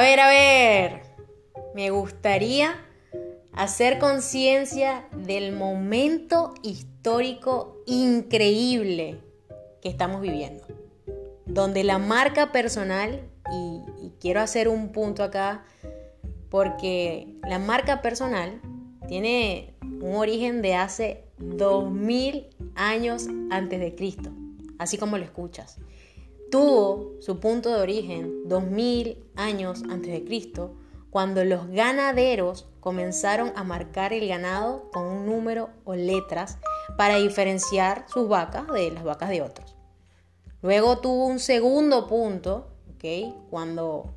ver, a ver. Me gustaría hacer conciencia del momento histórico increíble que estamos viviendo, donde la marca personal, y, quiero hacer un punto acá, porque la marca personal tiene un origen de hace 2000 años antes de Cristo, así como lo escuchas. Tuvo su punto de origen 2000 años antes de Cristo, cuando los ganaderos comenzaron a marcar el ganado con un número o letras para diferenciar sus vacas de las vacas de otros. Luego tuvo un segundo punto, cuando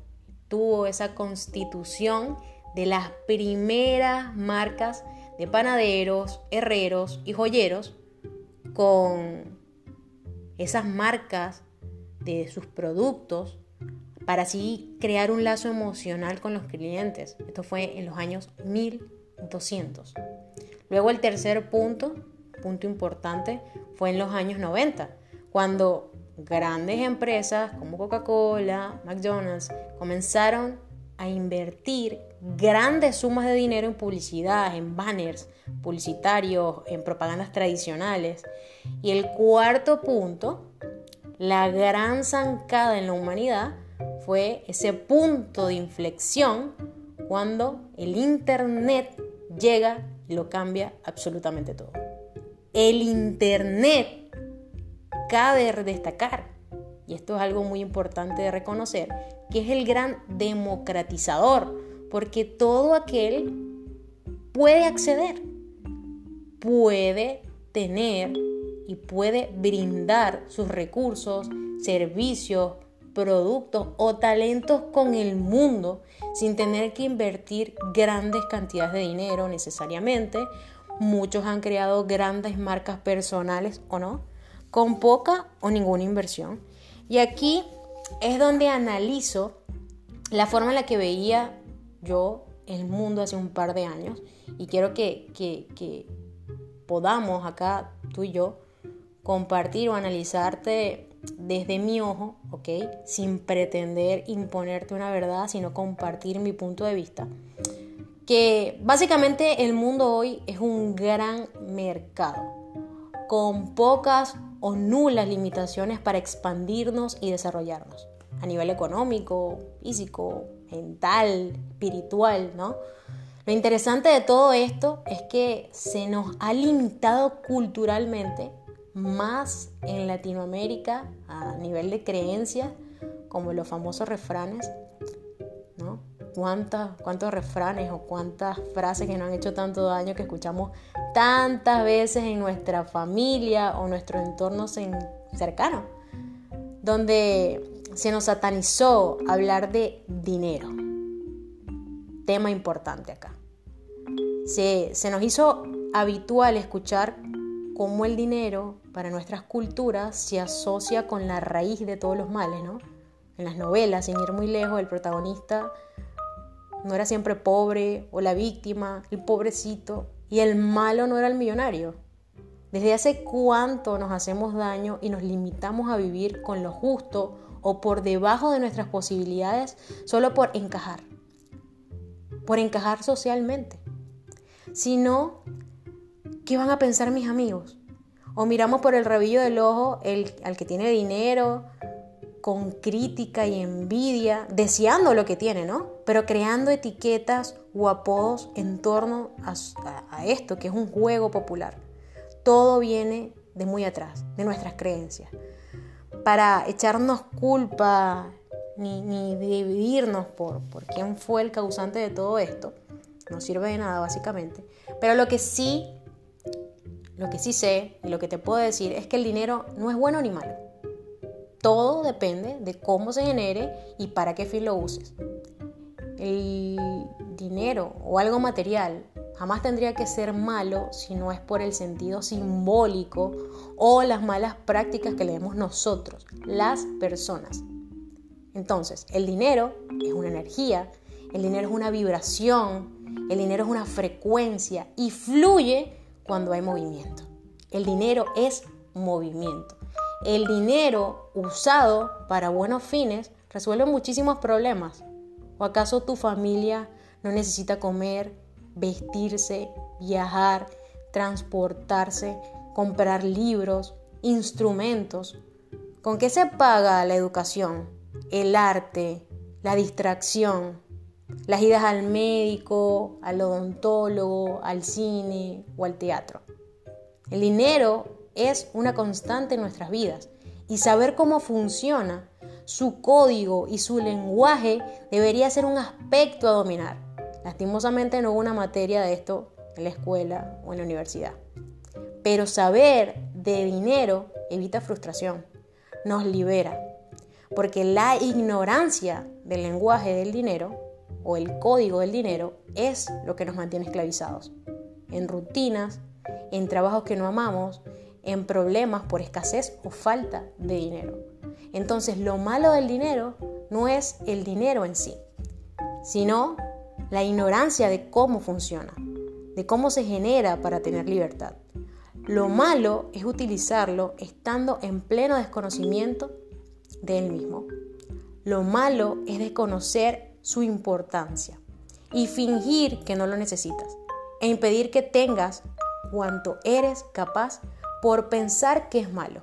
tuvo esa constitución de las primeras marcas de panaderos, herreros y joyeros con esas marcas de sus productos para así crear un lazo emocional con los clientes. Esto fue en los años 1200. Luego el tercer punto, punto importante, fue en los años 90, cuando grandes empresas como Coca-Cola, McDonald's, comenzaron a invertir grandes sumas de dinero en publicidad, en banners publicitarios, en propagandas tradicionales. Y el cuarto punto, la gran zancada en la humanidad, fue ese punto de inflexión cuando el Internet llega y lo cambia absolutamente todo. El Internet cabe destacar, y esto es algo muy importante de reconocer, que es el gran democratizador, porque todo aquel puede acceder, puede tener y puede brindar sus recursos, servicios, productos o talentos con el mundo sin tener que invertir grandes cantidades de dinero necesariamente. Muchos han creado grandes marcas personales o no, con poca o ninguna inversión. Y aquí es donde analizo la forma en la que veía yo el mundo hace un par de años y quiero que, que podamos acá, tú y yo, compartir o analizarte desde mi ojo, ¿ok? Sin pretender imponerte una verdad, sino compartir mi punto de vista. Que básicamente el mundo hoy es un gran mercado, con pocas o nulas limitaciones para expandirnos y desarrollarnos a nivel económico, físico, mental, espiritual, ¿no? Lo interesante de todo esto es que se nos ha limitado culturalmente más en Latinoamérica a nivel de creencias, como los famosos refranes, ¿no? ¿Cuántos refranes o cuántas frases que nos han hecho tanto daño que escuchamos tantas veces en nuestra familia o nuestro entorno cercano? Donde se nos satanizó hablar de dinero. Tema importante acá. Se, se nos hizo habitual escuchar cómo el dinero para nuestras culturas se asocia con la raíz de todos los males, ¿no? En las novelas, sin ir muy lejos, el protagonista no era siempre pobre o la víctima, el pobrecito, y el malo no era el millonario. ¿Desde hace cuánto nos hacemos daño y nos limitamos a vivir con lo justo o por debajo de nuestras posibilidades solo por encajar? Por encajar socialmente. Si no, ¿qué van a pensar mis amigos? O miramos por el rabillo del ojo el, al que tiene dinero, con crítica y envidia, deseando lo que tiene, ¿no? Pero creando etiquetas o apodos en torno a, esto, que es un juego popular. Todo viene de muy atrás, de nuestras creencias. Para echarnos culpa ni, ni dividirnos por, por quién fue el causante de todo esto, no sirve de nada básicamente. Pero lo que sí lo que sí sé y lo que te puedo decir es que el dinero no es bueno ni malo. Todo depende de cómo se genere y para qué fin lo uses. El dinero o algo material jamás tendría que ser malo si no es por el sentido simbólico o las malas prácticas que le demos nosotros, las personas. Entonces, el dinero es una energía, el dinero es una vibración, el dinero es una frecuencia y fluye cuando hay movimiento. El dinero es movimiento. El dinero usado para buenos fines resuelve muchísimos problemas, ¿O acaso tu familia no necesita comer, vestirse, viajar, transportarse, comprar libros, instrumentos? ¿Con qué se paga la educación, el arte, la distracción, las idas al médico, al odontólogo, al cine o al teatro? El dinero es una constante en nuestras vidas y saber cómo funciona su código y su lenguaje debería ser un aspecto a dominar. Lastimosamente no hubo una materia de esto en la escuela o en la universidad. Pero saber de dinero evita frustración, nos libera, porque la ignorancia del lenguaje del dinero o el código del dinero es lo que nos mantiene esclavizados, en rutinas, en trabajos que no amamos, en problemas por escasez o falta de dinero. Entonces lo malo del dinero no es el dinero en sí, sino la ignorancia de cómo funciona, de cómo se genera para tener libertad. Lo malo es utilizarlo estando en pleno desconocimiento de él mismo. Lo malo es desconocer su importancia y fingir que no lo necesitas e impedir que tengas cuanto eres capaz por pensar que es malo.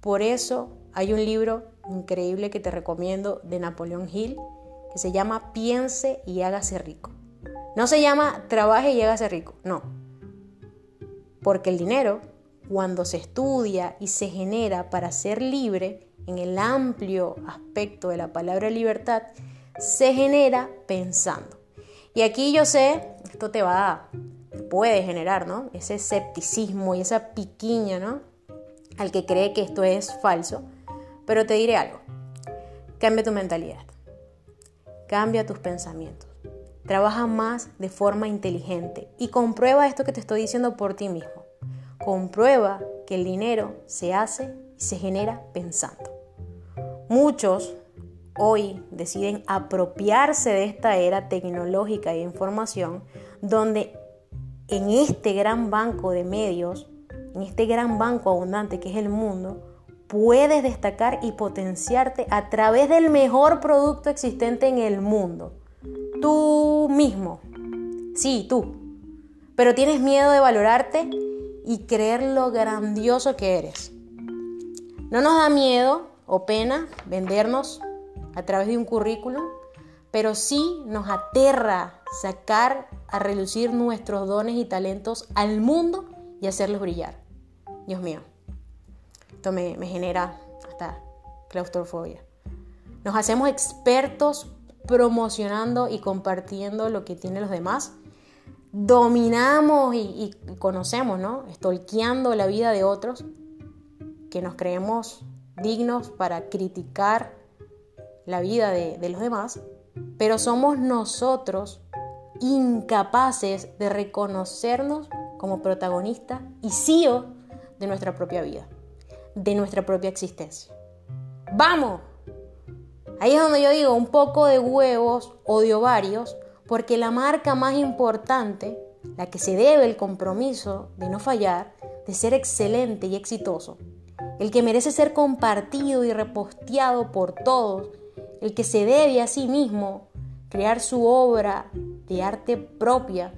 Por eso hay un libro increíble que te recomiendo de Napoleón Hill que se llama Piense y hágase rico. No se llama Trabaje y hágase rico, no. Porque el dinero, cuando se estudia y se genera para ser libre, en el amplio aspecto de la palabra libertad, se genera pensando. Y aquí yo sé, esto te va puede generar, ¿no? Ese escepticismo y esa piquiña, ¿no? Al que cree que esto es falso. Pero te diré algo. Cambia tu mentalidad. Cambia tus pensamientos. Trabaja más de forma inteligente y comprueba esto que te estoy diciendo por ti mismo. Comprueba que el dinero se hace y se genera pensando. Muchos hoy deciden apropiarse de esta era tecnológica de información donde en este gran banco de medios, en este gran banco abundante que es el mundo, puedes destacar y potenciarte a través del mejor producto existente en el mundo. Tú mismo. Sí, tú. Pero tienes miedo de valorarte y creer lo grandioso que eres. No nos da miedo o pena vendernos a través de un currículum, pero sí nos aterra sacar a relucir nuestros dones y talentos al mundo y hacerlos brillar. Dios mío. Esto me, genera hasta claustrofobia. Nos hacemos expertos promocionando y compartiendo lo que tienen los demás. Dominamos y, conocemos, ¿no? Estolqueando la vida de otros que nos creemos dignos para criticar la vida de, los demás, pero somos nosotros incapaces de reconocernos como protagonistas y CEO de nuestra propia vida de nuestra propia existencia. ¡Vamos! Ahí es donde yo digo un poco de huevos o de ovarios, porque la marca más importante, la que se debe el compromiso de no fallar, de ser excelente y exitoso, el que merece ser compartido y reposteado por todos, el que se debe a sí mismo crear su obra de arte propia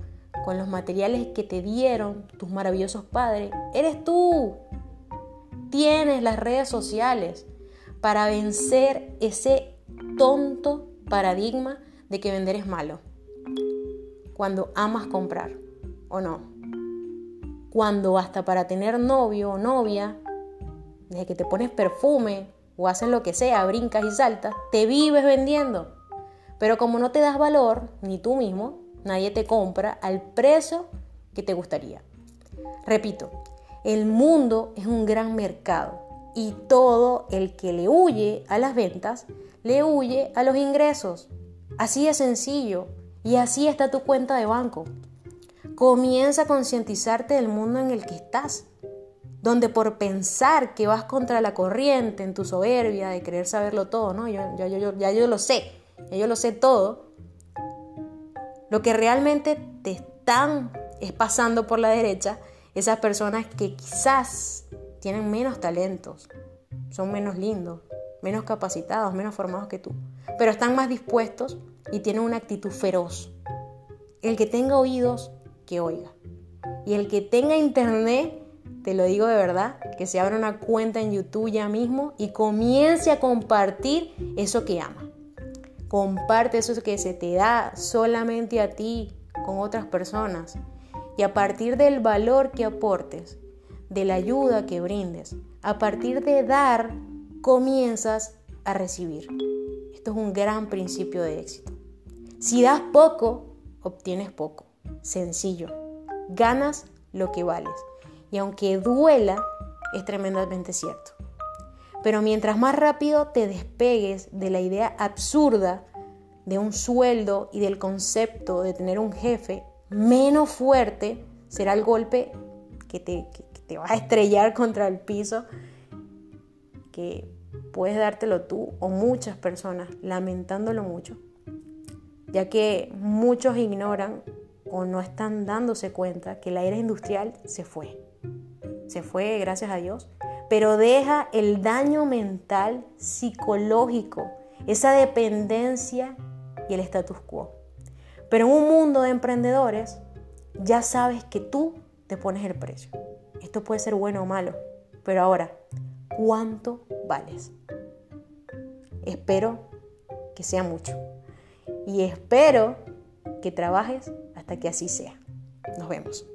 con los materiales que te dieron tus maravillosos padres, eres tú tienes las redes sociales para vencer ese tonto paradigma de que vender es malo. Cuando amas comprar o no. Cuando hasta para tener novio o novia, desde que te pones perfume o haces lo que sea, brincas y saltas, te vives vendiendo. Pero como no te das valor, ni tú mismo, nadie te compra al precio que te gustaría. Repito, el mundo es un gran mercado y todo el que le huye a las ventas, le huye a los ingresos. Así de sencillo y así está tu cuenta de banco. Comienza a concientizarte del mundo en el que estás, donde por pensar que vas contra la corriente en tu soberbia de querer saberlo todo, ¿no? Yo, yo, ya yo lo sé, ya yo lo sé todo, lo que realmente te están es pasando por la derecha esas personas que quizás tienen menos talentos, son menos lindos, menos capacitados, menos formados que tú, pero están más dispuestos y tienen una actitud feroz. El que tenga oídos, que oiga. Y el que tenga internet, te lo digo de verdad, que se abra una cuenta en YouTube ya mismo y comience a compartir eso que ama. Comparte eso que se te da solamente a ti con otras personas. Y a partir del valor que aportes, de la ayuda que brindes, a partir de dar, comienzas a recibir. Esto es un gran principio de éxito. Si das poco, obtienes poco. Sencillo. Ganas lo que vales. Y aunque duela, es tremendamente cierto. Pero mientras más rápido te despegues de la idea absurda de un sueldo y del concepto de tener un jefe, menos fuerte será el golpe que te, te va a estrellar contra el piso, que puedes dártelo tú o muchas personas, lamentándolo mucho, ya que muchos ignoran o no están dándose cuenta que la era industrial se fue. Se fue, gracias a Dios, pero deja el daño mental, psicológico, esa dependencia y el status quo. Pero en un mundo de emprendedores, ya sabes que tú te pones el precio. Esto puede ser bueno o malo, pero ahora, ¿cuánto vales? Espero que sea mucho. Y espero que trabajes hasta que así sea. Nos vemos.